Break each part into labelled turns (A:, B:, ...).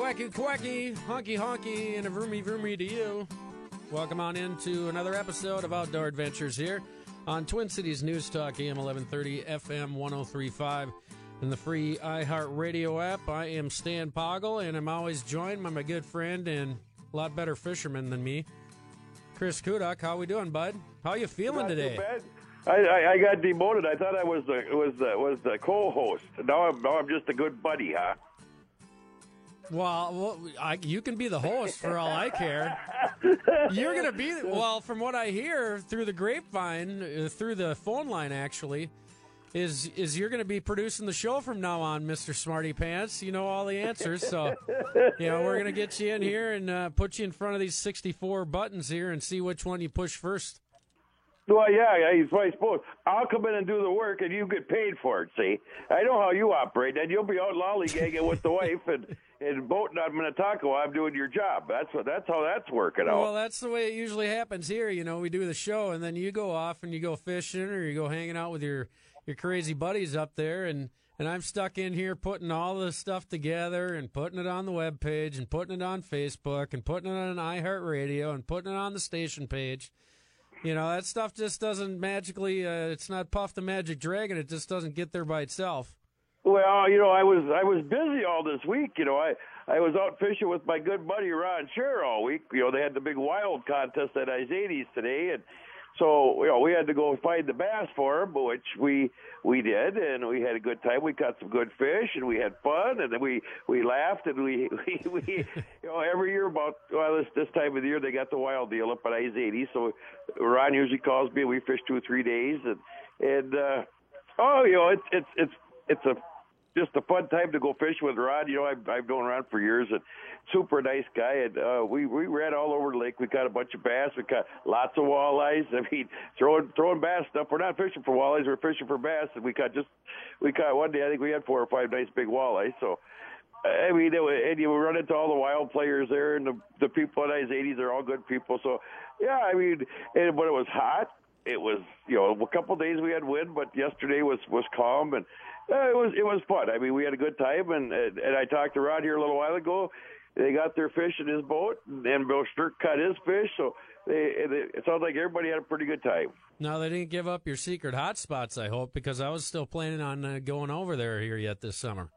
A: quacky quacky, honky honky, and a vroomy vroomy to you. Welcome on into another episode of Outdoor Adventures here on Twin Cities News Talk, AM 1130, FM 1035, and the free iHeart Radio app. I am Stan Poggle, and I'm always joined by my good friend and a lot better fisherman than me, Chris Kudak. How we doing, bud? How you feeling
B: Not
A: today?
B: I, I, I got demoted. I thought I was the was the was the co-host. Now I'm now I'm just a good buddy, huh?
A: Well, well I, you can be the host for all I care. You're going to be, well, from what I hear through the grapevine, uh, through the phone line actually, is is you're going to be producing the show from now on, Mr. Smarty Pants. You know all the answers. So, you know, we're going to get you in here and uh, put you in front of these 64 buttons here and see which one you push first.
B: Well, yeah, yeah. He's suppose I'll come in and do the work, and you get paid for it. See, I know how you operate. And you'll be out lollygagging with the wife and and boating on Minnetonka I'm doing your job. That's what. That's how that's working out.
A: Well, that's the way it usually happens here. You know, we do the show, and then you go off and you go fishing, or you go hanging out with your your crazy buddies up there, and and I'm stuck in here putting all the stuff together and putting it on the web page and putting it on Facebook and putting it on iHeartRadio and putting it on the station page. You know, that stuff just doesn't magically. Uh, it's not Puff the Magic Dragon. It just doesn't get there by itself.
B: Well, you know, I was I was busy all this week. You know, I I was out fishing with my good buddy Ron Scher all week. You know, they had the big wild contest at Izatys today, and so you know we had to go find the bass for him, which we we did, and we had a good time. We caught some good fish, and we had fun, and then we we laughed, and we we, we you know every year about well this this time of the year they got the wild deal up at Izatys. So Ron usually calls me. And we fish two or three days, and and uh, oh you know it's it's it's it's a just a fun time to go fish with Rod. You know, I've I've known Rod for years, and super nice guy. And uh, we we ran all over the lake. We caught a bunch of bass. We caught lots of walleyes. I mean, throwing throwing bass stuff. We're not fishing for walleyes. We're fishing for bass. And we caught just we caught one day. I think we had four or five nice big walleyes. So. I mean, it, was- and you run into all the wild players there, and the the people at Izatys are all good people. So, yeah, I mean, and when it was hot, it was you know a couple of days we had wind, but yesterday was was calm and uh, it was it was fun. I mean, we had a good time, and and and I talked to Rod here a little while ago. They got their fish in his boat, and Bill Sturk caught his fish. So they, it, it sounds like everybody had a pretty good time.
A: No, they didn't give up your secret hot spots. I hope because I was still planning on uh, going over there here yet this summer.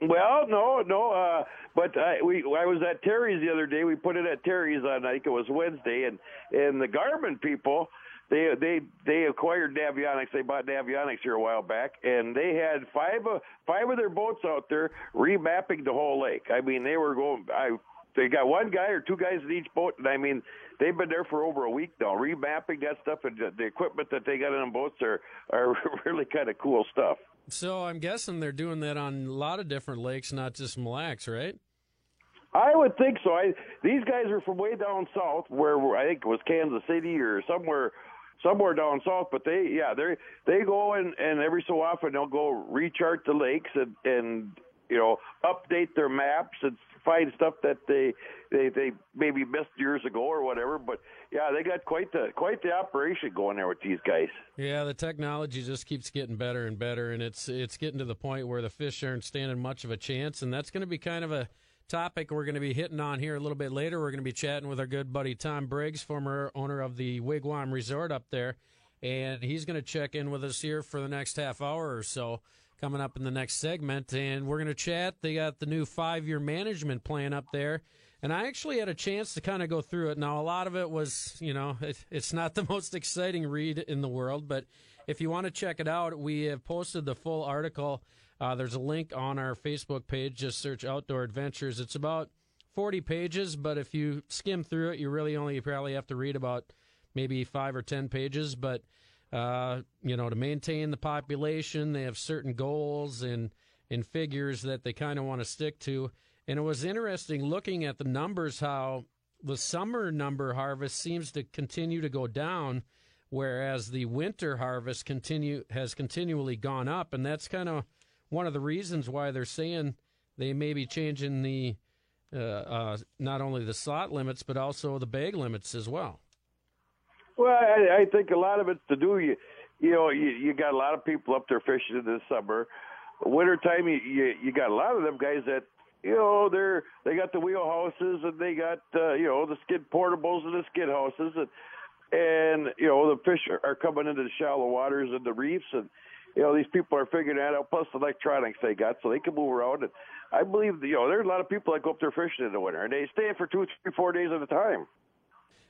B: Well, no, no, uh, but I, we I was at Terry's the other day. We put it at Terry's on I think it was Wednesday, and and the Garmin people they they they acquired Navionics. They bought Navionics here a while back, and they had five of five of their boats out there remapping the whole lake. I mean, they were going. I they got one guy or two guys in each boat, and I mean, they've been there for over a week now, remapping that stuff, and the, the equipment that they got in them boats are are really kind of cool stuff.
A: So I'm guessing they're doing that on a lot of different lakes, not just Mille Lacs, right?
B: I would think so. I these guys are from way down south, where I think it was Kansas City or somewhere, somewhere down south. But they, yeah, they they go and and every so often they'll go rechart the lakes and and you know update their maps and find stuff that they they they maybe missed years ago or whatever. But yeah, they got quite the quite the operation going there with these guys.
A: Yeah, the technology just keeps getting better and better, and it's it's getting to the point where the fish aren't standing much of a chance, and that's going to be kind of a topic we're going to be hitting on here a little bit later. We're going to be chatting with our good buddy Tom Briggs, former owner of the Wigwam Resort up there, and he's going to check in with us here for the next half hour or so. Coming up in the next segment, and we're going to chat. They got uh, the new five year management plan up there, and I actually had a chance to kind of go through it. Now, a lot of it was, you know, it, it's not the most exciting read in the world, but if you want to check it out, we have posted the full article. Uh, there's a link on our Facebook page. Just search Outdoor Adventures. It's about 40 pages, but if you skim through it, you really only probably have to read about maybe five or 10 pages. But, uh, you know, to maintain the population, they have certain goals and, and figures that they kind of want to stick to. And it was interesting looking at the numbers how the summer number harvest seems to continue to go down, whereas the winter harvest continue has continually gone up, and that's kind of one of the reasons why they're saying they may be changing the uh, uh, not only the slot limits but also the bag limits as well.
B: Well, I, I think a lot of it's to do you, you know, you, you got a lot of people up there fishing in this summer. Wintertime, you, you you got a lot of them guys that you know they're they got the wheelhouses and they got uh, you know the skid portables and the skid houses and and you know the fish are, are coming into the shallow waters and the reefs and you know these people are figuring that out plus the electronics they got so they can move around and I believe you know there's a lot of people that go up there fishing in the winter and they stay for two three four days at a time.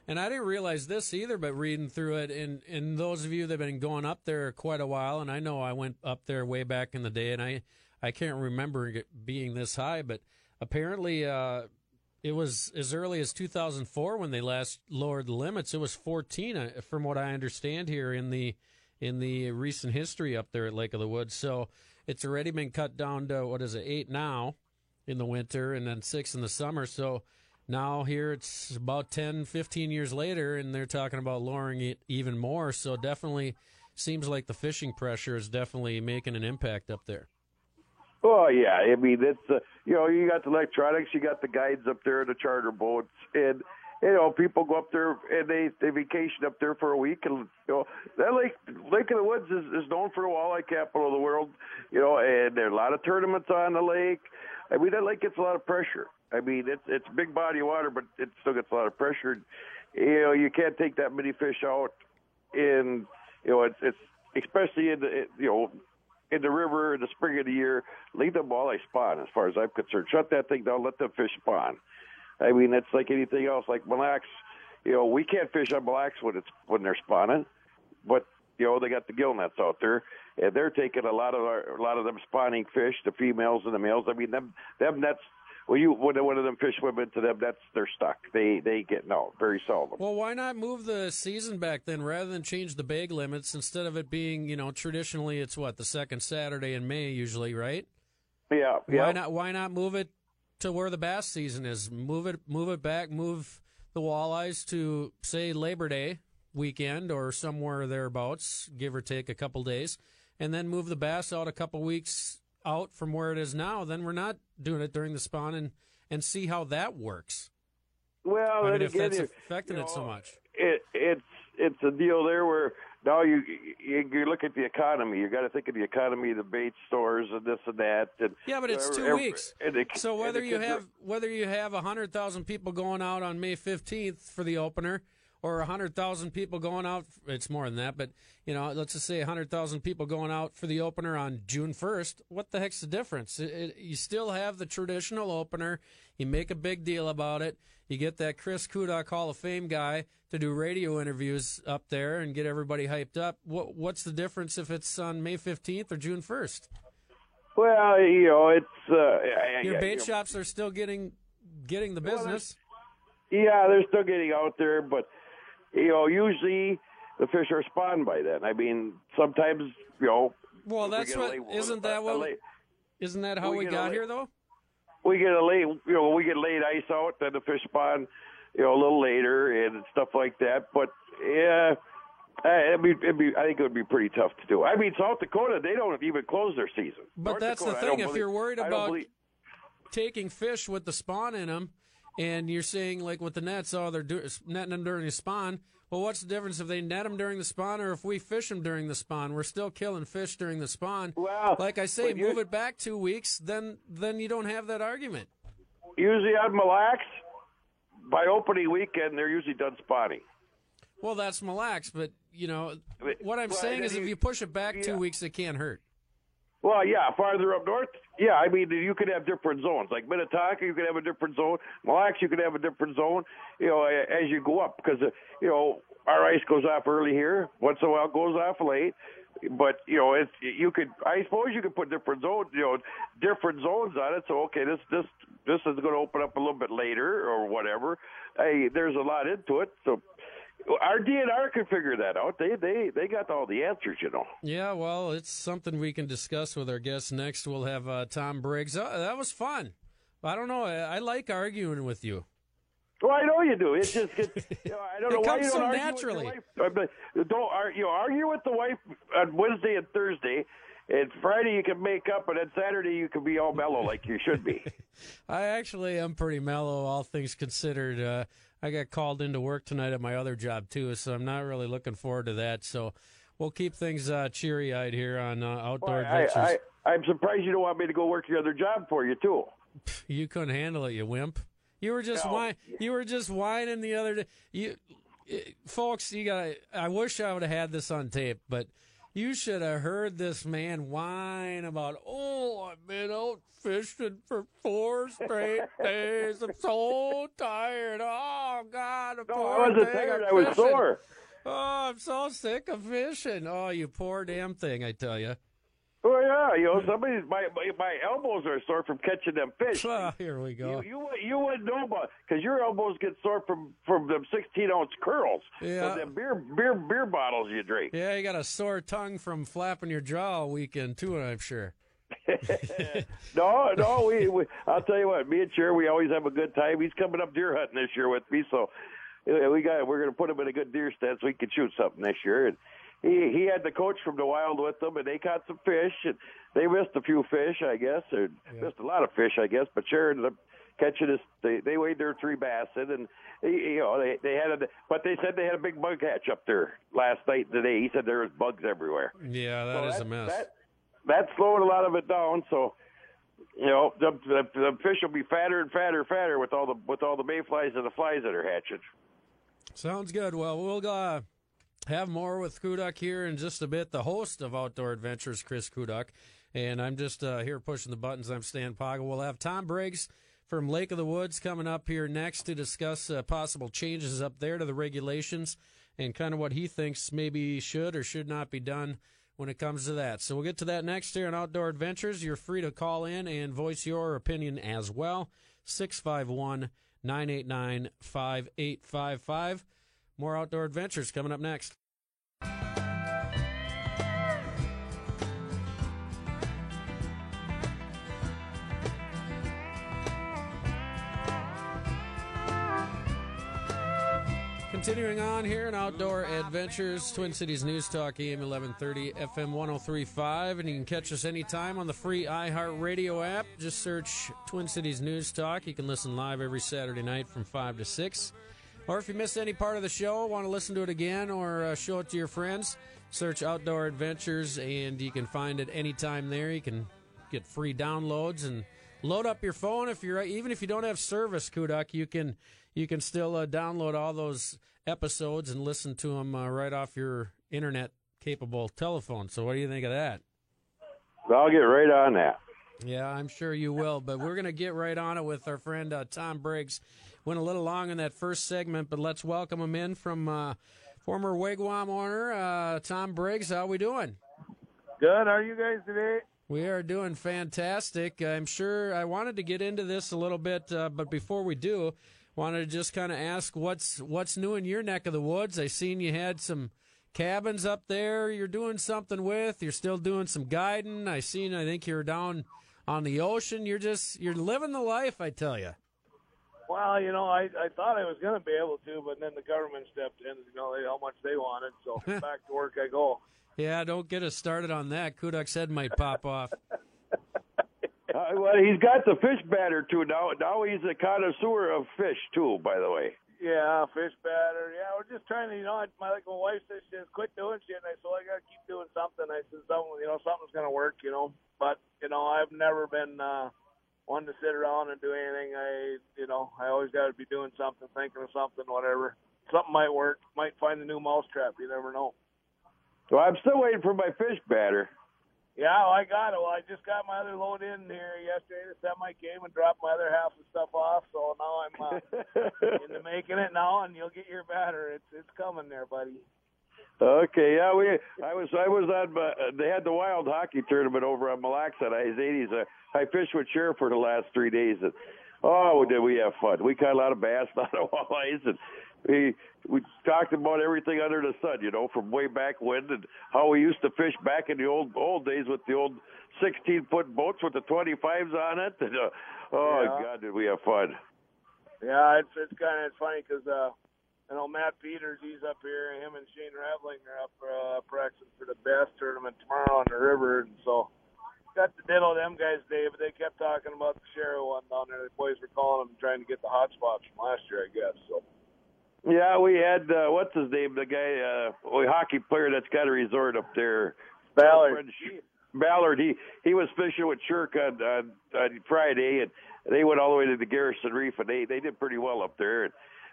A: And I didn't realize this either, but reading through it, and, and those of you that have been going up there quite a while, and I know I went up there way back in the day, and I, I can't remember it being this high, but apparently uh, it was as early as 2004 when they last lowered the limits. It was 14, uh, from what I understand here in the in the recent history up there at Lake of the Woods. So it's already been cut down to what is it, eight now in the winter, and then six in the summer. So now here it's about 10, 15 years later, and they're talking about lowering it even more. So definitely seems like the fishing pressure is definitely making an impact up there.
B: Oh yeah, I mean it's uh, you know you got the electronics, you got the guides up there, the charter boats, and you know people go up there and they they vacation up there for a week, and you know that lake Lake of the Woods is, is known for the walleye capital of the world, you know, and there are a lot of tournaments on the lake. I mean that lake gets a lot of pressure. I mean it's it's big body of water, but it still gets a lot of pressure. You know you can't take that many fish out in you know it's it's especially in the you know in the river in the spring of the year, leave them while they spawn. As far as I'm concerned, shut that thing down, let the fish spawn. I mean, it's like anything else. Like blacks, you know, we can't fish on blacks when it's when they're spawning, but you know they got the gill nets out there, and they're taking a lot of our, a lot of them spawning fish, the females and the males. I mean, them them nets well, you when one of them fish swim into them, that's they're stuck. They they get no very seldom.
A: Well, why not move the season back then, rather than change the bag limits? Instead of it being, you know, traditionally it's what the second Saturday in May usually, right?
B: Yeah. yeah.
A: Why not? Why not move it to where the bass season is? Move it, move it back. Move the walleyes to say Labor Day weekend or somewhere thereabouts, give or take a couple days, and then move the bass out a couple weeks out from where it is now, then we're not doing it during the spawn and, and see how that works.
B: Well,
A: I mean, if
B: again,
A: that's affecting
B: you know,
A: it so much.
B: It, it's it's a deal there where now you, you you look at the economy. You got to think of the economy, of the bait stores, and this and that. And
A: yeah, but it's two
B: every,
A: weeks.
B: It,
A: so whether you have whether you have a hundred thousand people going out on May fifteenth for the opener, or 100,000 people going out. It's more than that, but you know, let's just say 100,000 people going out for the opener on June 1st. What the heck's the difference? It, it, you still have the traditional opener. You make a big deal about it. You get that Chris Kudak Hall of Fame guy to do radio interviews up there and get everybody hyped up. What, what's the difference if it's on May 15th or June 1st?
B: Well, you know, it's uh,
A: your bait
B: you know,
A: shops are still getting getting the business.
B: Well, yeah, they're still getting out there, but you know, usually the fish are spawned by then. I mean, sometimes you know.
A: Well, that's what. Isn't that what? Late, isn't that how we, we got here though?
B: We get a late, you know, we get late ice out, then the fish spawn, you know, a little later and stuff like that. But yeah. It'd be, it'd be, I think it would be pretty tough to do. I mean, South Dakota, they don't even close their season.
A: But
B: North
A: that's
B: Dakota,
A: the thing. If
B: believe,
A: you're worried about
B: believe,
A: taking fish with the spawn in them, and you're saying like with the nets, oh, they're do- netting them during the spawn. Well, what's the difference if they net them during the spawn or if we fish them during the spawn? We're still killing fish during the spawn.
B: Well,
A: like I say, move it back two weeks, then then you don't have that argument.
B: Usually on Mille Lacs, by opening weekend, they're usually done spawning.
A: Well, that's Mille Lacs, but you know what I'm
B: well,
A: saying is,
B: you,
A: if you push it back
B: yeah.
A: two weeks, it can't hurt.
B: Well, yeah, farther up north, yeah. I mean, you could have different zones. Like Minnetonka, you could have a different zone. Mille Lacs, you could have a different zone. You know, as you go up, because uh, you know our ice goes off early here. Once in a while, it goes off late. But you know, it's you could. I suppose you could put different zones. You know, different zones on it. So okay, this this this is going to open up a little bit later or whatever. Hey, there's a lot into it. So our DNR can figure that out. They they they got all the answers, you know.
A: Yeah, well, it's something we can discuss with our guests next. We'll have uh, Tom Briggs. Uh, that was fun. I don't know. I, I, like arguing with you.
B: Well, I know you do. It's just it's, you know, I don't know
A: it
B: why you don't
A: so
B: argue
A: naturally.
B: With your wife. Don't you know, argue with the wife on Wednesday and Thursday. And Friday you can make up, and then Saturday you can be all mellow like you should be.
A: I actually am pretty mellow, all things considered. Uh, I got called into work tonight at my other job too, so I'm not really looking forward to that. So we'll keep things uh, cheery eyed here on uh, Outdoor
B: well, I,
A: Adventures.
B: I, I'm surprised you don't want me to go work your other job for you too.
A: You couldn't handle it, you wimp. You were just
B: No.
A: whine, You were just whining the other day. You, it, folks, you got. I wish I would have had this on tape, but you should have heard this man whine about. Oh, I've been out fishing for four straight days. I'm so tired. Oh God,
B: No,
A: poor
B: I wasn't tired. I was
A: fishing.
B: sore.
A: Oh, I'm so sick of fishing. Oh, you poor damn thing, I tell you.
B: Oh yeah, you know, somebody's my my, my elbows are sore from catching them fish.
A: Ah, here we go.
B: You, you you wouldn't know about because your elbows get sore from from them sixteen ounce curls.
A: Yeah.
B: From them beer beer beer bottles you drink.
A: Yeah, you got a sore tongue from flapping your jaw all weekend too, I'm sure.
B: no, no, we, we I'll tell you what, me and Cher, we always have a good time. He's coming up deer hunting this year with me, so uh, we got we're gonna put him in a good deer stand so he can shoot something this year. And he he had the coach from the wild with them, and they caught some fish, and they missed a few fish, I guess, or missed a lot of fish, I guess. But Cher ended up catching this. They they weighed their three bass in, and you know they they had a but they said they had a big bug hatch up there last night and today. He said there was bugs everywhere.
A: Yeah,
B: So
A: that is
B: that-
A: a mess.
B: That, that slowed a lot of it down. So, you know, the, the, the fish will be fatter and fatter, and fatter with all the with all the mayflies and the flies that are hatching.
A: Sounds good. Well, we'll uh, have more with Kudak here in just a bit. The host of Outdoor Adventures, Chris Kudak, and I'm just uh, here pushing the buttons. I'm Stan Poggle. We'll have Tom Briggs from Lake of the Woods coming up here next to discuss uh, possible changes up there to the regulations and kind of what he thinks maybe should or should not be done when it comes to that. So we'll get to that next here on Outdoor Adventures. You're free to call in and voice your opinion as well. 651 989 5855. More Outdoor Adventures coming up next. Continuing on here in Outdoor Adventures, Twin Cities News Talk, AM 1130, FM 1035, and you can catch us anytime on the free iHeartRadio app. Just search Twin Cities News Talk. You can listen live every Saturday night from 5 to 6. Or if you missed any part of the show, want to listen to it again or uh, show it to your friends, search Outdoor Adventures, and you can find it anytime there. You can get free downloads and load up your phone if you're even if you don't have service kudak you can you can still uh, download all those episodes and listen to them uh, right off your internet capable telephone so what do you think of that
B: I'll get right on that.
A: yeah i'm sure you will but we're going to get right on it with our friend uh, tom briggs went a little long in that first segment but let's welcome him in from uh, former wigwam owner uh, tom briggs how are we doing
C: Good. How are you guys today?
A: We are doing fantastic. I'm sure I wanted to get into this a little bit, uh, but before we do, wanted to just kind of ask what's what's new in your neck of the woods. I seen you had some cabins up there. You're doing something with. You're still doing some guiding. I seen. I think you're down on the ocean. You're just you're living the life. I tell you.
C: Well, you know, I I thought I was going to be able to, but then the government stepped in. You know, they, how much they wanted, so back to work I go.
A: Yeah, don't get us started on that. Kudak's head might pop off.
B: Uh, well, he's got the fish batter too. Now, now he's a connoisseur of fish too. By the way.
C: Yeah, fish batter. Yeah, we're just trying to, you know, my like my wife says she says quit doing shit, and I said well, I got to keep doing something. I said something, you know, something's going to work, you know. But you know, I've never been uh, one to sit around and do anything. I, you know, I always got to be doing something, thinking of something, whatever. Something might work. Might find a new mousetrap. You never know.
B: Well, I'm still waiting for my fish batter.
C: Yeah, well, I got it. Well, I just got my other load in here yesterday. The semi came and dropped my other half of stuff off. So now I'm uh, into making it now, and you'll get your batter. It's it's coming there, buddy.
B: Okay, yeah, we. I was I was on. Uh, they had the wild hockey tournament over on Mille Lacs at Izatys. Uh, I fished with Sheriff for the last three days, and oh, did we have fun? We caught a lot of bass, a lot of walleyes, and we we talked about everything under the sun. You know, from way back when, and how we used to fish back in the old old days with the old 16 foot boats with the 25s on it. And, uh, oh
C: Yeah.
B: God, did we have fun?
C: Yeah, it's it's kind of it's funny because uh, I know Matt Peters. He's up here. Him and Shane Ravling are up uh, practicing for the Bass tournament tomorrow on the river, and so got to diddle them guys today. But they kept talking about the Sheriff one down there. The boys were calling them trying to get the hot spots from last year, I guess. So.
B: Yeah, we had uh, what's his name? The guy, uh, a hockey player that's got a resort up there.
C: Ballard.
B: Ballard. He he was fishing with Shirk on, on on Friday, and they went all the way to the Garrison Reef, and they they did pretty well up there. And,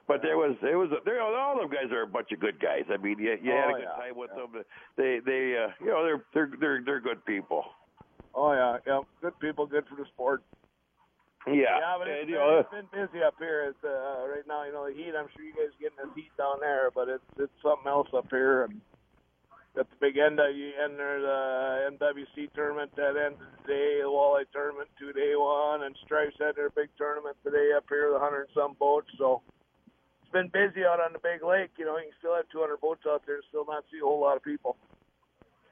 B: but there was it was there all them guys are a bunch of good guys. I mean, you, you had
C: Oh,
B: a good
C: yeah,
B: time with
C: yeah.
B: them. They they uh, you know they're they're they're they're good people.
C: Oh yeah, yeah, good people, good for the sport.
B: Yeah,
C: Yeah, but it's,
B: and,
C: been,
B: you know,
C: it's been busy up here. It's, uh, right now, you know, the heat. I'm sure you guys are getting this heat down there, but it's it's something else up here. And got the big NW, enter the MWC tournament that ends today, the Walleye tournament two day one, and Stripes had their big tournament today up here, the hundred and some boats. So it's been busy out on the big lake. You know, you can still have 200 boats out there, and still not see a whole lot of people.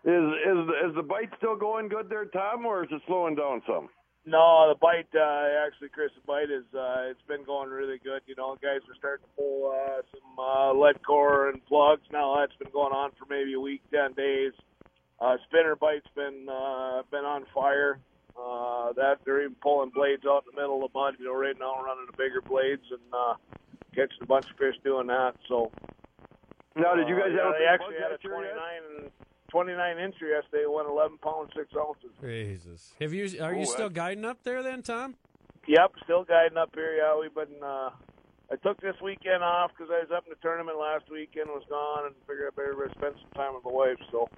B: is is is the bite still going good there, Tom, or is it slowing down some?
C: No, the bite uh, actually, Chris, the bite is uh, it's been going really good. You know, guys are starting to pull uh, some uh, lead core and plugs. Now that's been going on for maybe a week, ten days. Uh, spinner bite's been uh, been on fire. Uh, that they're even pulling blades out in the middle of the mud. You know, right now running the bigger blades and uh, catching a bunch of fish doing that. So
B: Now, did you guys
C: uh,
B: have
C: yeah, they actually
B: bug
C: had a
B: catcher yet?
C: 29 29 incher yesterday. Went 11 pounds six ounces.
A: Jesus. Have you are
B: Oh,
A: you still
B: that's-
A: guiding up there then, Tom?
C: Yep, still guiding up here. Yeah, we've been. Uh, I took this weekend off because I was up in the tournament last weekend, was gone, and figured I better spend some time with the wife. So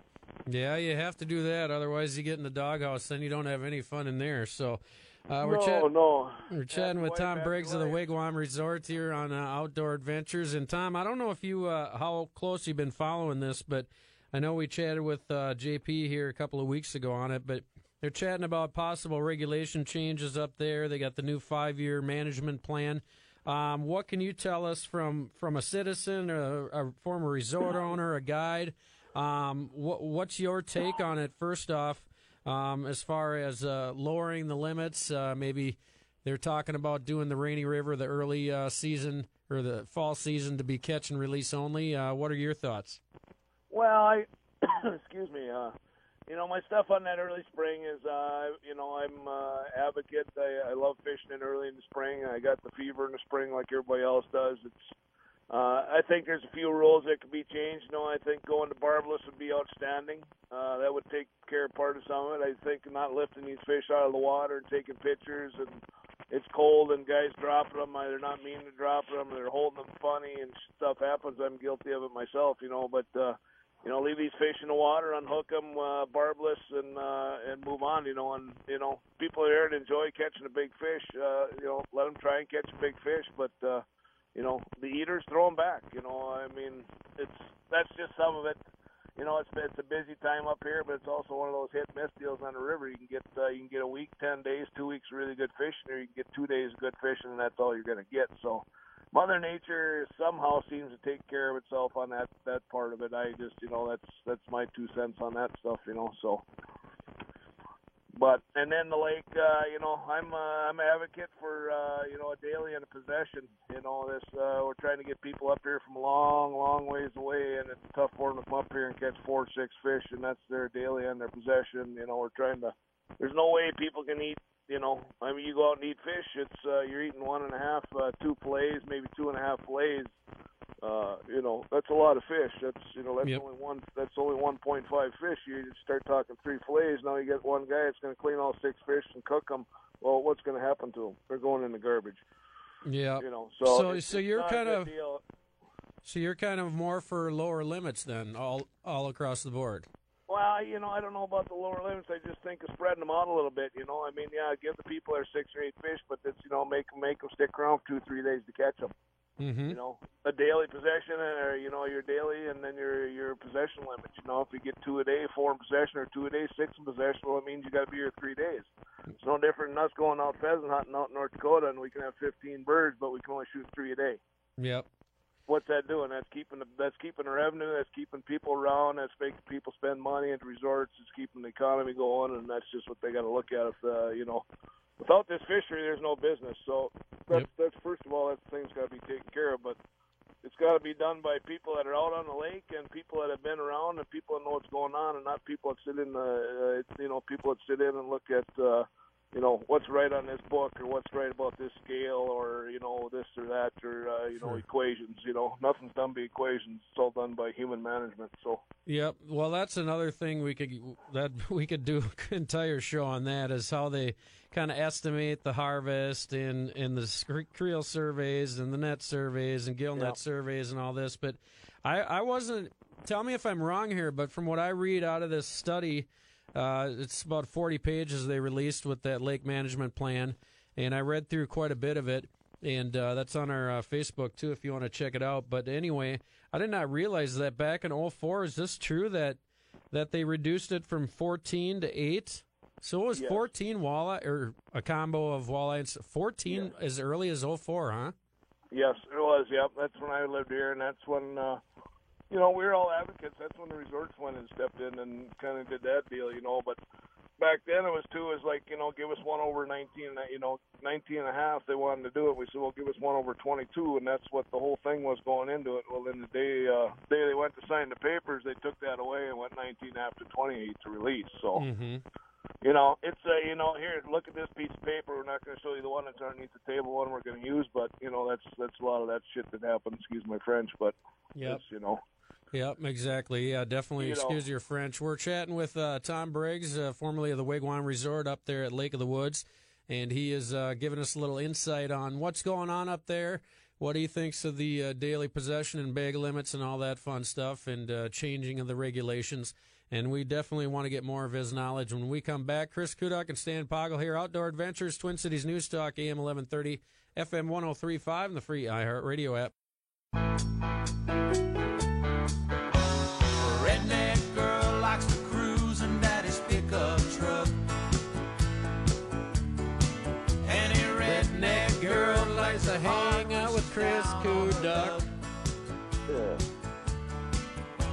A: Yeah, you have to do that. Otherwise, you get in the doghouse, then you don't have any fun in there. So, uh, we're
C: no,
A: chat-
C: no.
A: We're chatting with Tom Briggs of the. Wigwam Resort here on uh, Outdoor Adventures. And Tom, I don't know if you uh, how close you've been following this, but I know we chatted with uh, JP here a couple of weeks ago on it. But they're chatting about possible regulation changes up there. They got the new five-year management plan. Um, what can you tell us from from a citizen, a, a former resort owner, a guide? Um, what, what's your take on it? First off, um, as far as uh, lowering the limits, uh, maybe they're talking about doing the Rainy River the early uh, season or the fall season to be catch and release only. Uh, what are your thoughts?
C: Well, I excuse me. Uh, you know, my stuff on that early spring is, uh, you know, I'm uh, advocate. I, I love fishing in early in the spring. I got the fever in the spring like everybody else does. It's uh, I think there's a few rules that could be changed. Know, I think going to barbless would be outstanding. Uh, that would take care of part of some of it. I think not lifting these fish out of the water and taking pictures and it's cold and guys dropping them. They're not meaning to drop them. They're holding them funny and stuff happens. I'm guilty of it myself, you know. But uh, you know, leave these fish in the water, unhook them, uh, barbless, and uh, and move on. You know, and you know, people are there to enjoy catching a big fish. Uh, you know, let them try and catch a big fish, but uh, you know, the eaters throw them back. You know, I mean, it's that's just some of it. You know, it's it's a busy time up here, but it's also one of those hit miss deals on the river. You can get uh, you can get a week, ten days, two weeks really good fishing, or you can get two days good fishing, and that's all you're to get. So, Mother Nature somehow seems to take care of itself on that that part of it. I just you know that's that's my two cents on that stuff. You know, so. But and then the lake, uh, you know, I'm uh, I'm an advocate for uh, you know a daily and a possession. You know, this uh, we're trying to get people up here from a long, long ways away, and it's tough for them to come up here and catch four, six fish, and that's their daily and their possession. You know, we're trying to. There's no way people can eat. You know, I mean, you go out and eat fish. It's uh, you're eating one and a half, uh, two fillets, maybe two and a half fillets. Uh, you know, that's a lot of fish. That's you know, that's
A: Yep.
C: only one. That's only 1.5 fish. You start talking three fillets. Now you get one guy that's going to clean all six fish and cook them. Well, what's going to happen to them? They're going in the garbage.
A: Yeah.
C: You know, so
A: So-
C: it's-
A: so you're kind of-
C: deal.
A: So you're kind of more for lower limits then, all all across the board.
C: Well, you know, I don't know about the lower limits. I just think of spreading them out a little bit. You know, I mean, yeah, give the people their six or eight fish, but it's you know, make make them stick around for two, three days to catch them.
A: Mm-hmm.
C: You know, a daily possession, or you know, your daily, and then your your possession limit. You know, if you get two a day, four in possession, or two a day, six in possession, well, it means you got to be here three days. It's no different than us going out pheasant hunting out in North Dakota, and we can have 15 birds, but we can only shoot three a day.
A: Yep.
C: what's that doing? That's keeping the that's keeping the revenue. That's keeping people around. That's making people spend money at resorts. It's keeping the economy going, and that's just what they got to look at. If uh, you know, without this fishery, there's no business. So that's
A: Yep.
C: that's first of all, that thing's got to be taken care of. But it's got to be done by people that are out on the lake and people that have been around and people that know what's going on, and not people that sit in the uh, you know people that sit in and look at. uh you know what's right on this book or what's right about this scale or you know this or that or uh, you know equations. You know, nothing's done by equations. It's all done by human management. So
A: Yep. Well, that's another thing we could that we could do an entire show on that is how they kind of estimate the harvest in in the Creel surveys and the net surveys and GillNet
C: Yeah.
A: surveys and all this. But I I wasn't. Tell me if I'm wrong here, but from what I read out of this study, uh, it's about 40 pages they released with that lake management plan, and I read through quite a bit of it, and uh, that's on our uh, Facebook too if you want to check it out. But anyway, I did not realize that back in 04, is this true that that they reduced it from 14 to 8? So it was
C: Yes.
A: 14 walleye or a combo of walleye and s- 14 as early as 04, huh?
C: yes, it was. Yep, that's when I lived here, and that's when. You know, we were all advocates. That's when the resorts went and stepped in and kind of did that deal, you know. But back then it was too, is like, you know, give us one over 19, you know, 19 and a half. They wanted to do it. We said, well, give us one over 22, and that's what the whole thing was going into it. Well, then the day, uh, day they went to sign the papers, they took that away and went 19 after 28 to release. So,
A: Mm-hmm.
C: you know, it's uh, you know, here, look at this piece of paper. We're not going to show you the one that's underneath the table, one we're going to use, but you know, that's that's a lot of that shit that happened. Excuse my French, but
A: Yep.
C: it's you know.
A: Yep, exactly. Yeah, definitely.
C: You know.
A: Excuse your French. We're chatting with uh, Tom Briggs, uh, formerly of the Wigwam Resort up there at Lake of the Woods, and he is uh, giving us a little insight on what's going on up there, what he thinks of the uh, daily possession and bag limits and all that fun stuff, and uh, changing of the regulations. And we definitely want to get more of his knowledge when we come back. Chris Kudak and Stan Poggle here, Outdoor Adventures, Twin Cities News Talk, AM 1130, FM 1035, and the free iHeartRadio app.
D: Hang out with
A: Chris Kudak.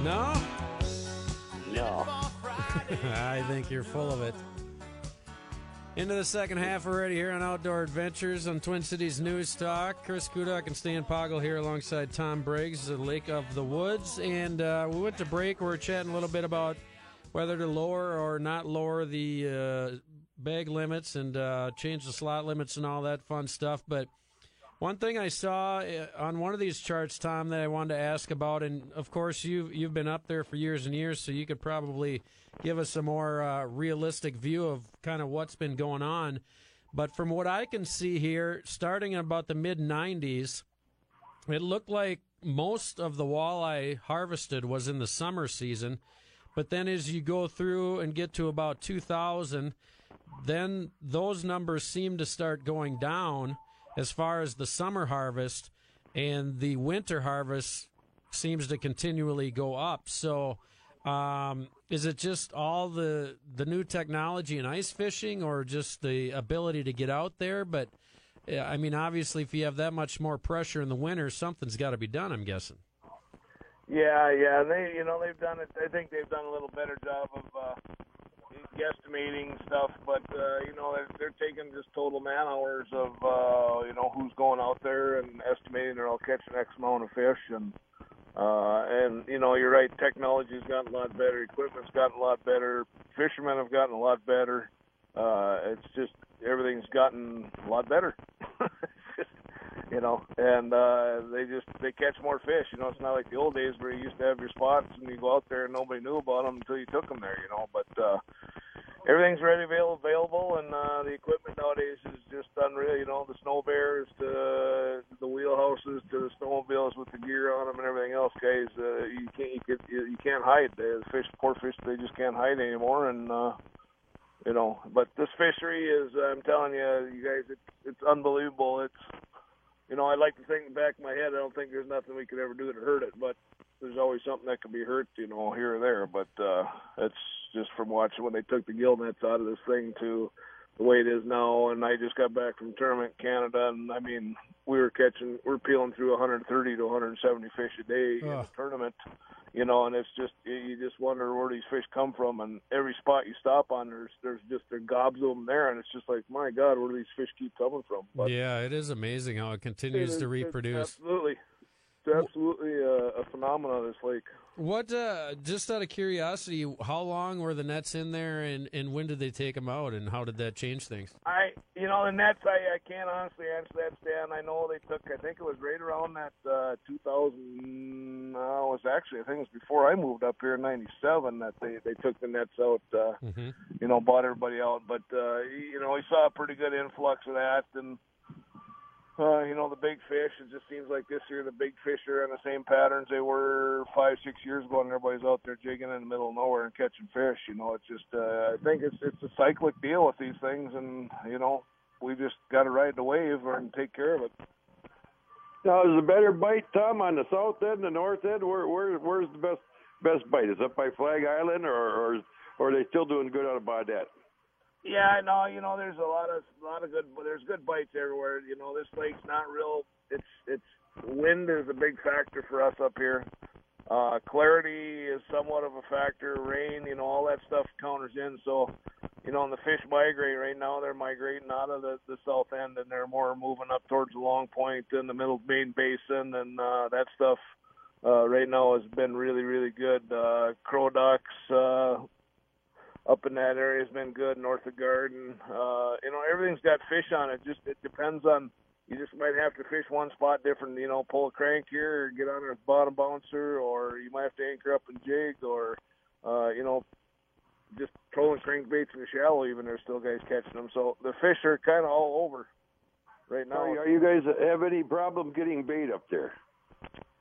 A: No?
C: No.
A: I think you're full of it. Into the second half already here on Outdoor Adventures on Twin Cities News Talk. Chris Kudak and Stan Poggle here alongside Tom Briggs, the Lake of the Woods. And uh, we went to break. We are chatting a little bit about whether to lower or not lower the uh, bag limits and uh, change the slot limits and all that fun stuff. But one thing I saw uh, on one of these charts, Tom, that I wanted to ask about, and of course you've you've been up there for years and years, so you could probably give us a more uh, realistic view of kind of what's been going on. But from what I can see here, starting in about the mid '90s, it looked like most of the walleye harvested was in the summer season. But then as you go through and get to about 2000, then those numbers seem to start going down as far as the summer harvest, and the winter harvest seems to continually go up. So, um, is it just all the the new technology in ice fishing, or just the ability to get out there? But I mean, obviously, if you have that much more pressure in the winter, something's got to be done. I'm guessing.
C: Yeah, yeah, they you know they've done it. I think they've done a little better job of uh, guesstimating stuff, but uh, you know they're, they're taking just total man hours of uh, you know who's going out there and estimating they're all catching X amount of fish and. Uh, and you know, you're right. Technology's gotten a lot better. Equipment's gotten a lot better. Fishermen have gotten a lot better. Uh, it's just everything's gotten a lot better. you know, and uh, they just they catch more fish. You know, it's not like the old days where you used to have your spots and you go out there and nobody knew about them until you took them there. You know, but uh, everything's ready available, and uh, the equipment nowadays is just unreal. You know, the snow bears to the wheelhouses to the snowmobiles with the gear on them and everything else, guys. Uh, you can't you, can, you, can't hide. The fish, poor fish, they just can't hide anymore, and. uh you know, but this fishery is, I'm telling you, you guys, it's, it's unbelievable. It's, you know, I like to think in the back of my head, I don't think there's nothing we could ever do to hurt it, but there's always something that could be hurt, you know, here or there. But uh, it's just from watching when they took the gill nets out of this thing to the way it is now. And I just got back from tournament Canada, and I mean, we were catching, we're peeling through 130 to 170 fish a day in a tournament. You know, and it's just you- just wonder where these fish come from, and every spot you stop on, there's there's just there gobs of them there, and it's just like, my God, where do these fish keep coming from? But
A: yeah, it is amazing how it
C: it
A: continues
C: is-
A: to reproduce.
C: Absolutely, it's absolutely a, a phenomena. This lake.
A: What? Uh, just out of curiosity, how long were the nets in there, and and when did they take them out, and how did that change things?
C: I, you know, the nets. I, I can't honestly answer that, Stan. I know they took. I think it was right around that uh, 2000. Uh, it was actually. I think it was before I moved up here in '97 that they they took the nets out. Uh,
A: Mm-hmm.
C: you know, bought everybody out. But uh, you know, we saw a pretty good influx of that, and uh, you know, the big fish. It just seems like this year the big fish are in the same patterns they were five, six years ago, and everybody's out there jigging in the middle of nowhere and catching fish. You know, it's just. Uh, I think it's it's a cyclic deal with these things, and you know, we just got to ride the wave and take care of it.
B: Now, is the better bite, Tom, on the south end, the north end? Where, where, where's the best best bite? Is up by Flag Island, or, or, or are they still doing good out of Baudette?
C: Yeah, know. You know, there's a lot of a lot of good. There's good bites everywhere. You know, this lake's not real. It's it's wind is a big factor for us up here. Uh, clarity is somewhat of a factor. Rain, you know, all that stuff counters in. So, you know, and the fish migrate right now. They're migrating out of the the south end, and they're more moving up towards the Long Point and the Middle Main Basin, and uh, that stuff. Uh, right now has been really, really good. Uh, crow ducks, uh, up in that area has been good. North of Garden, uh, you know, everything's got fish on it. Just it depends on. You just might have to fish one spot different. You know, pull a crank here, or get on a bottom bouncer, or you might have to anchor up and jig, or uh, you know, just trolling crankbaits in the shallow. Even there's still guys catching them. So the fish are kind of all over right now.
B: Are, you guys have any problem getting bait up there?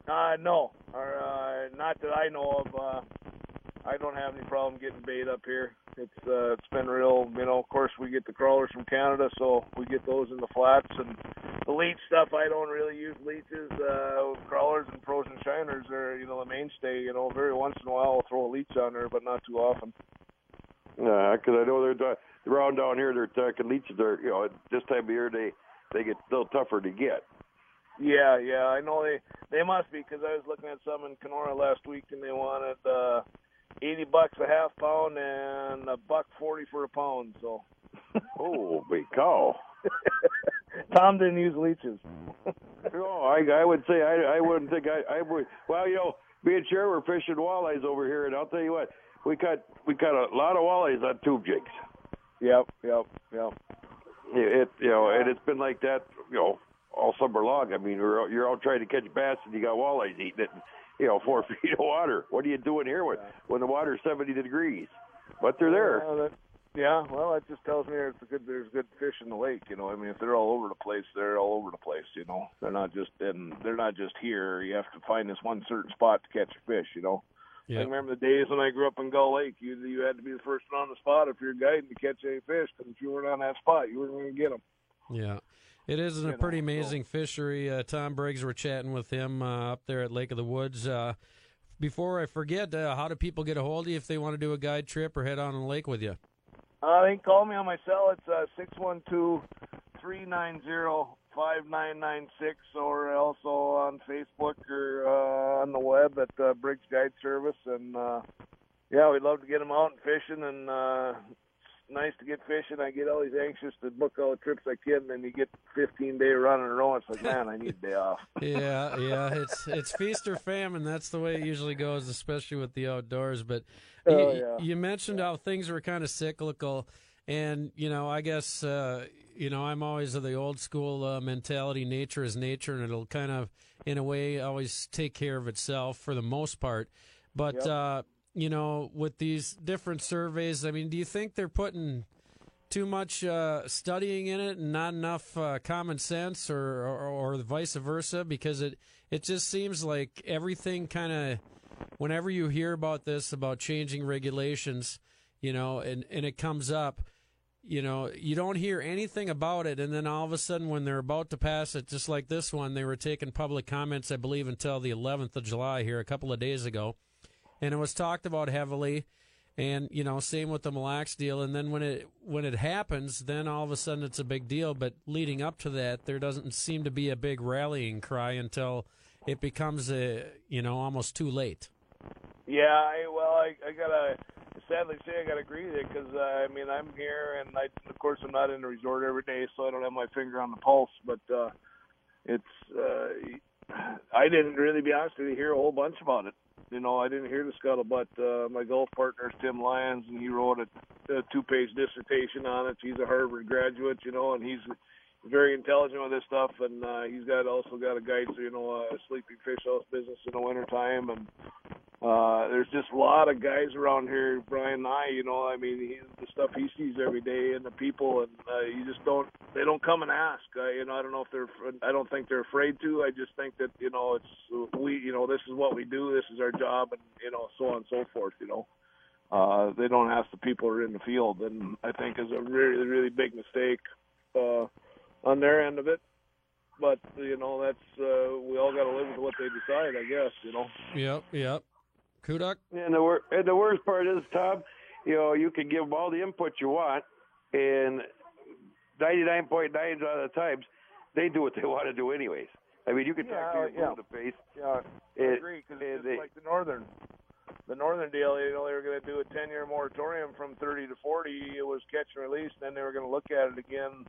C: Uh, no, or, uh, not that I know of. Uh, I don't have any problem getting bait up here. It's uh, it's been real. You know, of course we get the crawlers from Canada, so we get those in the flats and the leech stuff. I don't really use leeches. Uh, crawlers and pros and shiners are you know the mainstay. You know, very once in a while I'll throw a leech on there, but not too often.
B: Uh, 'cause I know they're around down here. They're talking leeches. They're you know at this time of year they they get a little tougher to get.
C: Yeah, yeah, I know they they must be because I was looking at some in Kenora last week and they wanted uh, eighty bucks a half pound and a buck forty for a pound. So
B: Oh, big cow!
C: Tom didn't use leeches.
B: no, I I would say I I wouldn't think I I would. Well, you know, me and Cher were fishing walleyes over here, and I'll tell you what, we caught we caught a lot of walleyes on tube jigs.
C: Yep, yep, yep.
B: It, it you know, and it's been like that, you know, all summer long. I mean, you're you're out trying to catch bass, and you got walleyes eating it. And, you know, four feet of water. What are you doing here when when the water's seventy degrees? But they're there.
C: Yeah, that, yeah, well, that just tells me there's a good there's good fish in the lake. You know, I mean, if they're all over the place, they're all over the place. You know, they're not just in they're not just here. You have to find this one certain spot to catch a fish. You know. I
A: Yeah.
C: remember the days when I grew up in Gull Lake. You you had to be the first one on the spot if you're guiding to catch any fish. Because if you weren't on that spot, you weren't going to get them.
A: Yeah. It is a
C: know,
A: pretty
C: so-
A: amazing fishery. Uh, Tom Briggs, we're chatting with him uh, up there at Lake of the Woods. Uh, before I forget, uh, how do people get a hold of you if they want to do a guide trip or head on the lake with you?
C: Uh, they can call me on my cell. It's uh six one two three nine zero five nine nine six, or also on Facebook or uh, on the web at uh, Briggs Guide Service. And uh, yeah, we'd love to get them out and fishing. And uh, nice to get fishing. I get always anxious to book all the trips I can, and then you get 15 day run in a row. It's like, man, I need a day off.
A: yeah, yeah, it's it's feast or famine. That's the way it usually goes, especially with the outdoors. But
C: Oh,
A: you,
C: yeah.
A: you mentioned how things were kind of cyclical, and you know, I guess uh, you know I'm always of the old school uh, mentality: nature is nature, and it'll kind of, in a way, always take care of itself for the most part. But
C: Yep.
A: uh, you know, with these different surveys, I mean, do you think they're putting too much uh, studying in it and not enough uh, common sense, or, or or vice versa? Because it it just seems like everything kind of, whenever you hear about this about changing regulations, you know, and and it comes up, you know, you don't hear anything about it, and then all of a sudden, when they're about to pass it, just like this one, they were taking public comments, I believe, until the 11th of July here a couple of days ago, and it was talked about heavily and you know same with the Mille Lacs deal and then when it when it happens then all of a sudden it's a big deal but leading up to that there doesn't seem to be a big rallying cry until it becomes a you know almost too late
C: Yeah, I, well, I, I gotta sadly say I gotta agree with you because uh, I mean I'm here and I of course I'm not in the resort every day, so I don't have my finger on the pulse. But uh, it's uh, I didn't really be honest with you hear a whole bunch about it. You know, I didn't hear the scuttlebutt. Uh, my golf partner is Tim Lyons, and he wrote a, a two-page dissertation on it. He's a Harvard graduate, you know, and he's very intelligent with this stuff, and uh, he's got also got a guide, you know, a sleeping fish house business in the wintertime, and uh, there's just a lot of guys around here, Brian and I, you know, I mean, he, the stuff he sees every day and the people, and uh, you just don't, they don't come and ask. Uh, you know, I don't know if they're, I don't think they're afraid to. I just think that, you know, it's, we, you know, this is what we do, this is our job, and, you know, so on and so forth, you know. Uh, they don't ask the people who are in the field, and I think is a really, really big mistake uh, on their end of it but you know that's uh, we all got to live with what they decide, I guess. You know.
A: Yep. Yep. Kudak?
B: And the wor- and the worst part is, Tom, you know, you can give them all the input you want, and 99.9 out of the times, they do what they want to do anyways. I mean, you can
C: Yeah,
B: talk to
C: yeah.
B: them in the face.
C: Yeah, I
B: It-
C: agree because it's
B: they-
C: like the northern, the northern deal. You know, they were going to do a ten-year moratorium from 30 to 40. It was catch and release. Then they were going to look at it again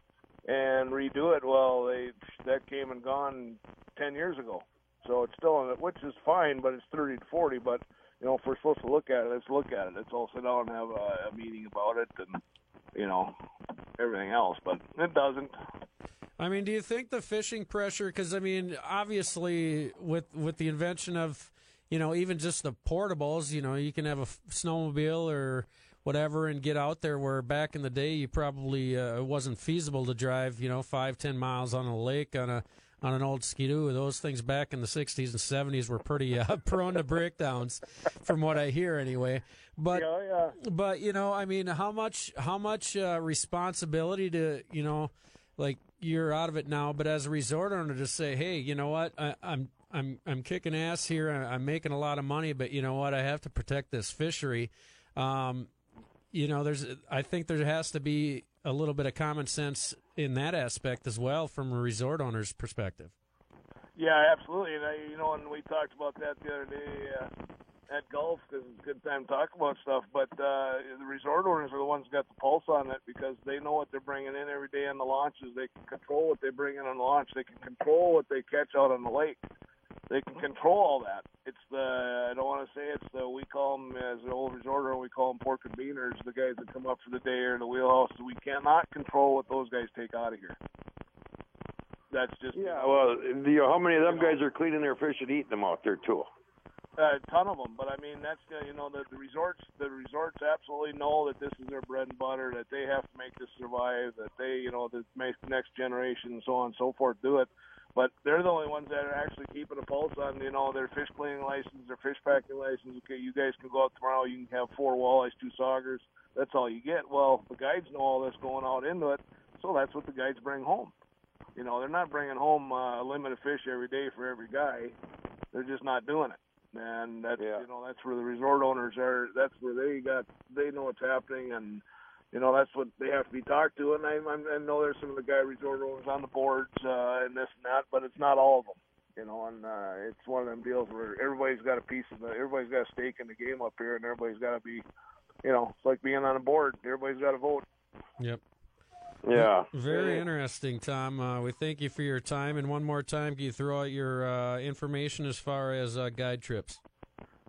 C: and redo it. Well, they that came and gone 10 years ago. So it's still in it, which is fine, but it's 30 to 40. But you know, if we're supposed to look at it, let's look at it. Let's all sit down and have a, a meeting about it, and you know, everything else. But it doesn't.
A: I mean, do you think the fishing pressure? Because I mean, obviously, with with the invention of you know even just the portables, you know, you can have a snowmobile or whatever and get out there. Where back in the day, you probably uh, it wasn't feasible to drive, you know, five ten miles on a lake on a on an old skidoo. Those things back in the '60s and '70s were pretty uh, prone to breakdowns, from what I hear anyway. But
C: yeah, yeah.
A: but you know, I mean, how much how much uh, responsibility to you know, like you're out of it now, but as a resort owner to say, hey, you know what, I, I'm I'm I'm kicking ass here. I'm making a lot of money, but you know what, I have to protect this fishery. Um, you know, there's I think there has to be a little bit of common sense in that aspect as well from a resort owner's perspective.
C: Yeah, absolutely. And I, you know, and we talked about that the other day uh, at golf because it's a good time to talk about stuff. But uh, the resort owners are the ones who got the pulse on it because they know what they're bringing in every day on the launches. They can control what they bring in on the launch. They can control what they catch out on the lake. They can control all that. It's the I don't want to say it's the we call them as an old resort owner we call them pork and beaners, the guys that come up for the day or in the wheelhouse. We cannot control what those guys take out of here. That's just
B: Yeah, well, you know, how many of them guys are cleaning their fish and eating them out there too?
C: a ton of them. But I mean, that's uh, you know the, the resorts. The resorts absolutely know that this is their bread and butter. That they have to make this survive. That they you know the next generation and so on and so forth do it. But they're the only ones that are actually keeping a pulse on you know their fish cleaning license, their fish packing license. Okay, you guys can go out tomorrow. You can have four walleyes, two saugers. That's all you get. Well, the guides know all this going out into it, so that's what the guides bring home. You know, they're not bringing home uh, a limit of fish every day for every guy. They're just not doing it and that's
B: Yeah.
C: you know that's where the resort owners are. That's where they got they know what's happening, and you know that's what they have to be talked to. And I, I'm- know there's some of the guy resort owners on the boards uh, and this and that, but it's not all of them. You know, and uh, it's one of them deals where everybody's got a piece of the, everybody's got a stake in the game up here, and everybody's got to be, you know, it's like being on a board. Everybody's got to vote.
A: Yep.
B: Yeah.
A: Very interesting, Tom. Uh, we thank you for your time. And one more time, can you throw out your uh, information as far as uh, guide trips?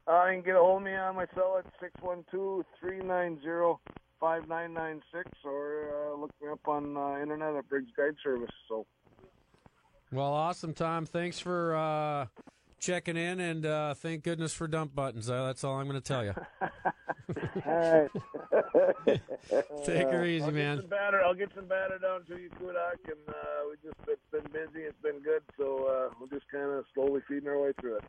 C: Uh, you can get a hold of me on my cell at six one two three nine zero five nine nine six, or uh, look me up on uh, internet at Briggs Guide Service. So.
A: Well, awesome, Tom. Thanks for uh, checking in, and uh, thank goodness for dump buttons. Uh, that's all I'm going to tell you.
C: All right.
A: Take her easy,
C: I'll
A: man.
C: Get some batter. I'll get some batter down to you, Kudak, and uh, we just it's been busy. It's been good, so uh, we're just kind of slowly feeding our way through it.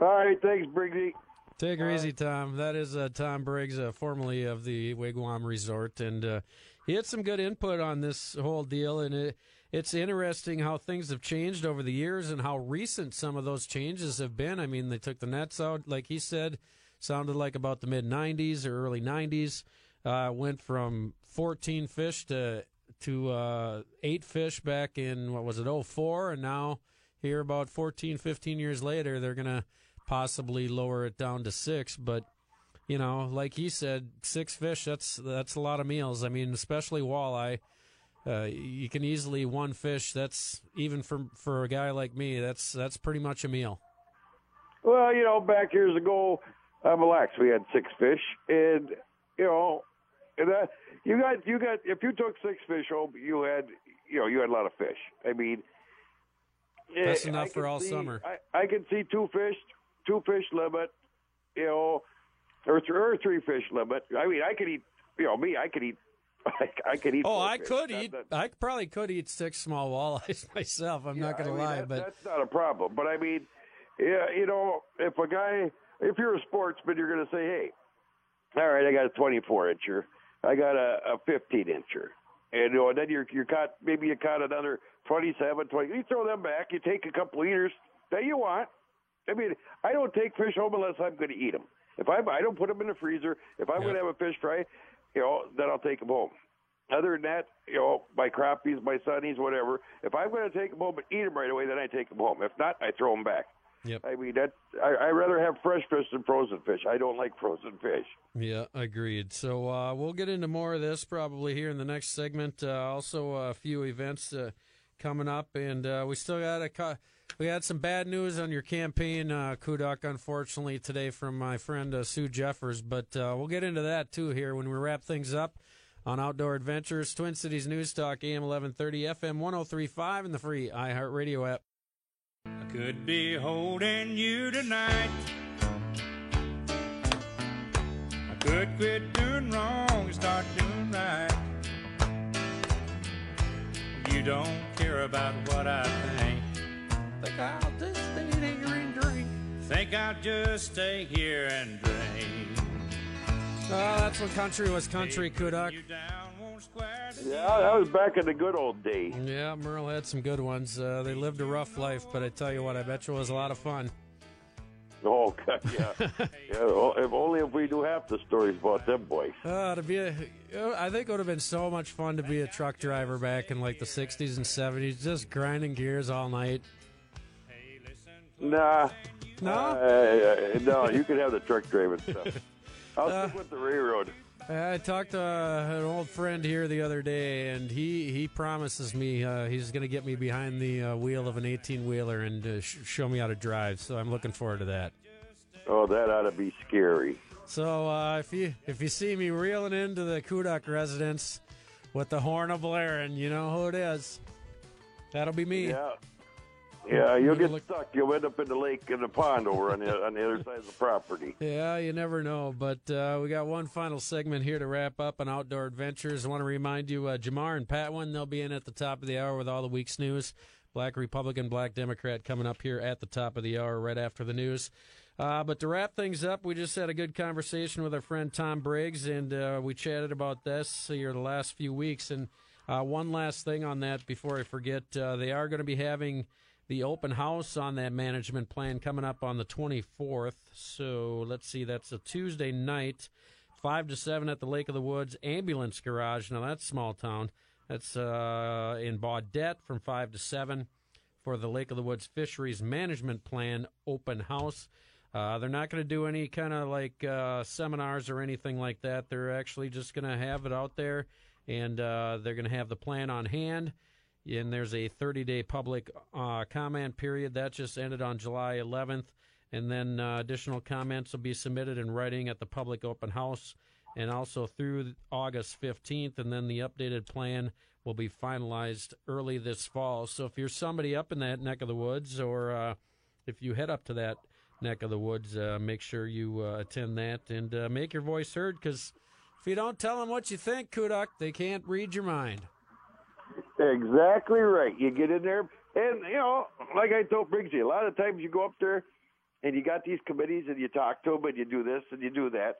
B: All right, thanks, Briggsy.
A: Take her easy, Tom. That is uh, Tom Briggs, uh, formerly of the Wigwam Resort, and uh, he had some good input on this whole deal. And it, it's interesting how things have changed over the years and how recent some of those changes have been. I mean, they took the nets out, like he said, sounded like about the mid '90s or early '90s. Uh, went from 14 fish to to uh, eight fish back in what was it 04 and now here about 14 15 years later they're gonna possibly lower it down to six but you know like he said six fish that's that's a lot of meals i mean especially walleye uh, you can easily one fish. That's even for for a guy like me. That's that's pretty much a meal.
B: Well, you know, back years ago, uh, Mille Lacs, we had six fish, and you know, and that you got you got if you took six fish home, you had you know you had a lot of fish. I mean,
A: that's
B: eh,
A: enough
B: I
A: for all
B: see,
A: summer.
B: I, I can see two fish, two fish limit, you know, or, th- or three fish limit. I mean, I could eat, you know, me, I could eat. I, I could eat.
A: Oh, I
B: fish.
A: could
B: That-
A: eat.
B: that-
A: I probably could eat six small walleyes myself. I'm not going
B: I
A: to lie,
B: that-
A: but
B: that's not a problem. But I mean, yeah, you know, if a guy, if you're a sportsman, you're going to say, hey, all right, I got a 24 incher, I got a, a 15 incher, and you know, and then you're you caught maybe you caught another 27, 20. You throw them back, you take a couple eaters that you want. I mean, I don't take fish home unless I'm going to eat them. If I I don't put them in the freezer. If I'm
A: Yeah.
B: going to have a fish fry, you know, then I'll take them home. Other than that, you know, my crappies, my sunnies, whatever. If I'm going to take them home and eat them right away, then I take them home. If not, I throw them back.
A: Yep.
B: I mean, that I, I rather have fresh fish than frozen fish. I don't like frozen fish.
A: Yeah, agreed. So uh, we'll get into more of this probably here in the next segment. Uh, also, a few events uh, coming up, and uh, we still got a. Co- we had some bad news on your campaign, uh, Kudak, unfortunately, today from my friend uh, Sue Jeffers, but uh, we'll get into that too here when we wrap things up on Outdoor Adventures, Twin Cities News Talk, AM 1130, FM 1035, and the free iHeartRadio app.
D: I could be holding you tonight. I could quit doing wrong and start doing right. You don't care about what I think.
A: Think I'll just stay here and drink.
D: Think I'll just stay here and drink.
A: Oh, that's when country was country, Kudak.
D: You down, won't square the
B: Yeah, that was back in the good old days.
A: Yeah, Merle had some good ones. Uh, they lived a rough life, but I tell you what, I bet you it was a lot of fun.
B: Oh, God, yeah. yeah well, if only if we knew half the stories about them boys.
A: Uh, to be a, uh, I think it would have been so much fun to be a truck driver back in like the '60s and '70s, just grinding gears all night.
B: Nah.
A: No,
B: Uh, no, you could have the truck driving stuff. I'll
A: Uh,
B: stick with the railroad.
A: I talked to uh, an old friend here the other day, and he he promises me uh, he's going to get me behind the uh, wheel of an 18 wheeler and uh, sh- show me how to drive. So I'm looking forward to that.
B: Oh, that ought to be scary.
A: So uh, if you if you see me reeling into the Kudak residence with the horn of blaring, you know who it is. That'll be me.
B: Yeah. Yeah, you'll get
A: look-
B: stuck. You'll end up in the lake in the pond over on the on the other side of the property.
A: Yeah, you never know. But uh, we got one final segment here to wrap up on Outdoor Adventures. I want to remind you, uh, Jamar and Patwin, they'll be in at the top of the hour with all the week's news. Black Republican, Black Democrat coming up here at the top of the hour right after the news. Uh, but to wrap things up, we just had a good conversation with our friend Tom Briggs, and uh, we chatted about this here the last few weeks. And uh, one last thing on that before I forget, uh, they are going to be having the open house on that management plan coming up on the 24th. So let's see, that's a Tuesday night, 5 to 7 at the Lake of the Woods Ambulance Garage. Now that's small town. That's uh, in Baudette from 5 to 7 for the Lake of the Woods Fisheries Management Plan open house. Uh, they're not going to do any kind of like uh, seminars or anything like that. They're actually just going to have it out there, and uh, they're going to have the plan on hand. And there's a 30 day public uh, comment period that just ended on July 11th. And then uh, additional comments will be submitted in writing at the public open house and also through August 15th. And then the updated plan will be finalized early this fall. So if you're somebody up in that neck of the woods or uh, if you head up to that neck of the woods, uh, make sure you uh, attend that and uh, make your voice heard because if you don't tell them what you think, Kudak, they can't read your mind.
B: Exactly right. You get in there, and you know, like I told Briggsy, a lot of times you go up there, and you got these committees, and you talk to them, and you do this and you do that.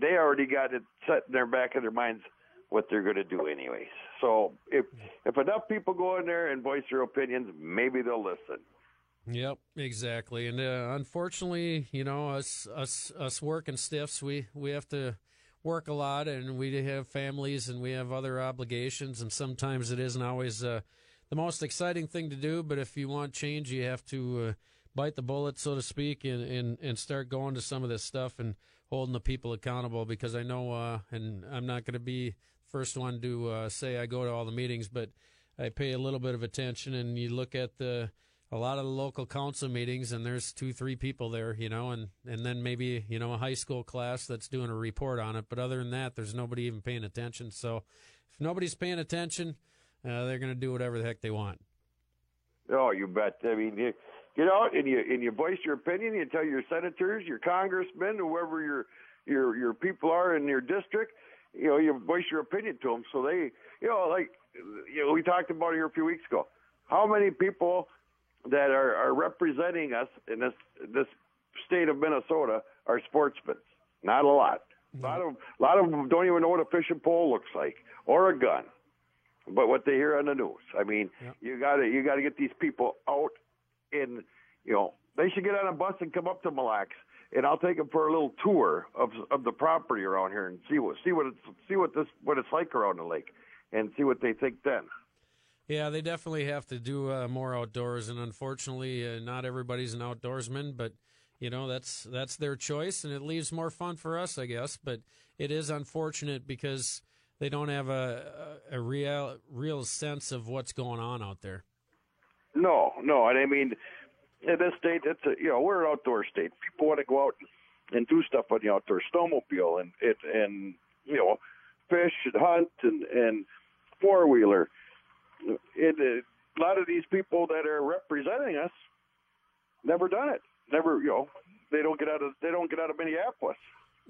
B: They already got it set in their back of their minds what they're going to do, anyways. So if if enough people go in there and voice their opinions, maybe they'll listen.
A: Yep, exactly. And uh, unfortunately, you know, us us us working stiffs, we we have to work a lot, and we have families, and we have other obligations, and sometimes it isn't always uh, the most exciting thing to do. But if you want change, you have to uh, bite the bullet, so to speak, and, and and start going to some of this stuff and holding the people accountable. Because I know, uh, and I'm not going to be first one to uh, say I go to all the meetings, but I pay a little bit of attention. And you look at the a lot of the local council meetings, and there's two, three people there, you know, and and then maybe you know a high school class that's doing a report on it. But other than that, there's nobody even paying attention. So if nobody's paying attention, uh, they're going to do whatever the heck they want.
B: Oh, you bet. I mean, you get out and you and you voice your opinion. You tell your senators, your congressmen, whoever your your your people are in your district. You know, you voice your opinion to them, so they, you know, like you know, we talked about here a few weeks ago. How many people that are, are representing us in this this state of Minnesota are sportsmen? Not a lot. A lot of a lot of them don't even know what a fishing pole looks like or a gun, but what they hear on the news. I mean, you got to you got to get these people out in you know they should get on a bus and come up to Mille Lacs, and I'll take them for a little tour of of the property around here and see what see what it's see what this what it's like around the lake, and see what they think then.
A: Yeah, they definitely have to do uh, more outdoors, and unfortunately, uh, not everybody's an outdoorsman. But you know, that's that's their choice, and it leaves more fun for us, I guess. But it is unfortunate because they don't have a a, a real real sense of what's going on out there.
B: No, no, and I mean, in this state, it's a you know we're an outdoor state. People want to go out and do stuff on the outdoor snowmobile and it and you know fish and hunt and and four wheeler. It, it, a lot of these people that are representing us never done it. Never, you know, they don't get out of they don't get out of Minneapolis.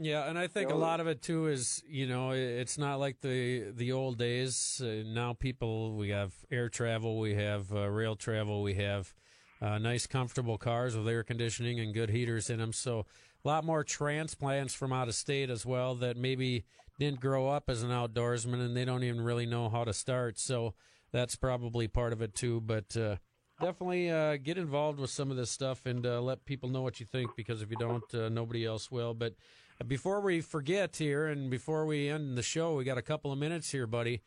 A: Yeah, and I think a
B: know,
A: lot of it too is you know it's not like the the old days. Uh, now people we have air travel, we have uh, rail travel, we have uh, nice comfortable cars with air conditioning and good heaters in them. So a lot more transplants from out of state as well that maybe didn't grow up as an outdoorsman and they don't even really know how to start. So that's probably part of it too. But uh, definitely uh, get involved with some of this stuff and uh, let people know what you think because if you don't, uh, nobody else will. But uh, before we forget here and before we end the show, we got a couple of minutes here, buddy.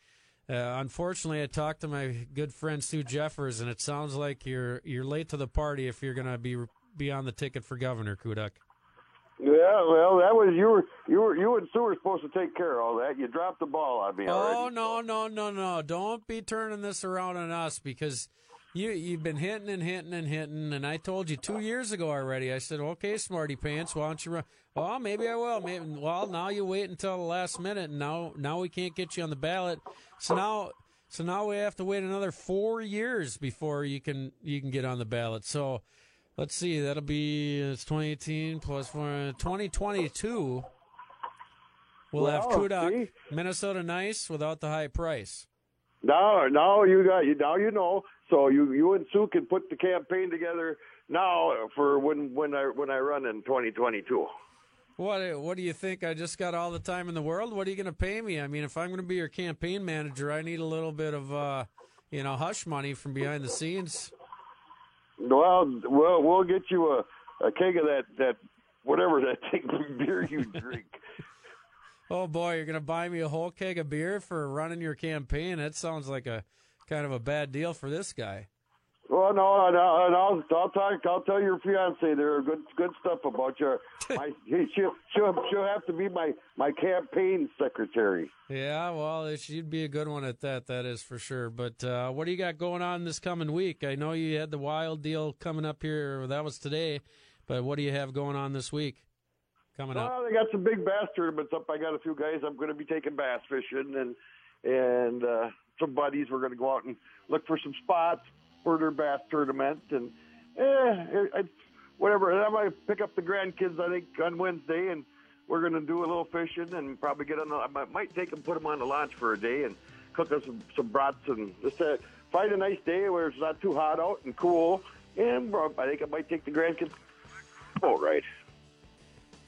A: Uh, unfortunately, I talked to my good friend Sue Jeffers, and it sounds like you're you're late to the party if you're going to be be on the ticket for governor, Kudak.
B: Yeah, well, that was you were you were you and Sue were supposed to take care of all that. You dropped the ball on me
A: Oh
B: already.
A: no no no no! Don't be turning this around on us because you you've been hitting and hitting and hitting, and I told you two years ago already. I said, okay, smarty pants, why don't you run? Well, maybe I will. Maybe well, now you wait until the last minute, and now now we can't get you on the ballot. So now so now we have to wait another four years before you can you can get on the ballot. So. Let's see, that'll be it's 2018 plus four, 2022. We'll have
B: Well,
A: Kudak,
B: see?
A: Minnesota Nice without the high price.
B: Now, now you got you now you know. So you you and Sue can put the campaign together now for when when I when I run in 2022.
A: What what do you think? I just got all the time in the world. What are you going to pay me? I mean, if I'm going to be your campaign manager, I need a little bit of uh, you know, hush money from behind the scenes.
B: Well, we'll we'll get you a a keg of that that whatever that beer you drink.
A: Oh boy, you're to buy me a whole keg of beer for running your campaign? That sounds like a kind of a bad deal for this guy.
B: Well, no, and I'll, and I'll I'll talk. I'll tell your fiance there are good good stuff about you. My, she'll she'll she'll have to be my my campaign secretary.
A: Yeah, well, she'd be a good one at that. That is for sure. But uh, what do you got going on this coming week? I know you had the wild deal coming up here. That was today. But what do you have going on this week? Coming up.
B: Well, they got some big bass tournaments up. I got a few guys I'm going to be taking bass fishing, and and uh, some buddies. We're going to go out and look for some spots their bass tournament, and eh, whatever. And I might pick up the grandkids. I think on Wednesday, and we're going to do a little fishing and probably get on. The, I might, take them, put them on the launch for a day, and cook us some some brats and just uh, find a nice day where it's not too hot out and cool. And uh, I think I might take the grandkids boat ride.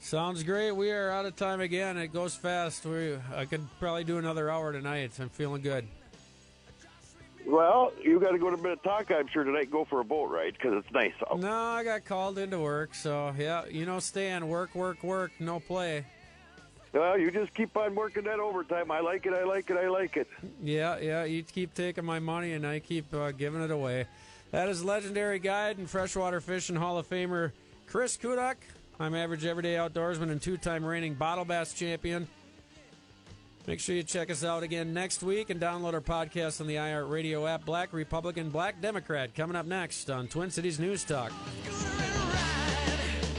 A: Sounds great. We are out of time again. It goes fast. We I could probably do another hour tonight. I'm feeling good.
B: Well, you got to go to Minnetonka, I'm sure, tonight and go for a boat ride because it's nice out.
A: No, I got called into work, so yeah, you know, Stan, work, work, work, no play.
B: Well, you just keep on working that overtime. I like it, I like it, I like it.
A: Yeah, yeah, you keep taking my money and I keep uh, giving it away. That is legendary guide and freshwater fishing Hall of Famer Chris Kudak. I'm average everyday outdoorsman and two-time reigning bottle bass champion. Make sure you check us out again next week and download our podcast on the iHeartRadio app. Black Republican, Black Democrat coming up next on Twin Cities News Talk.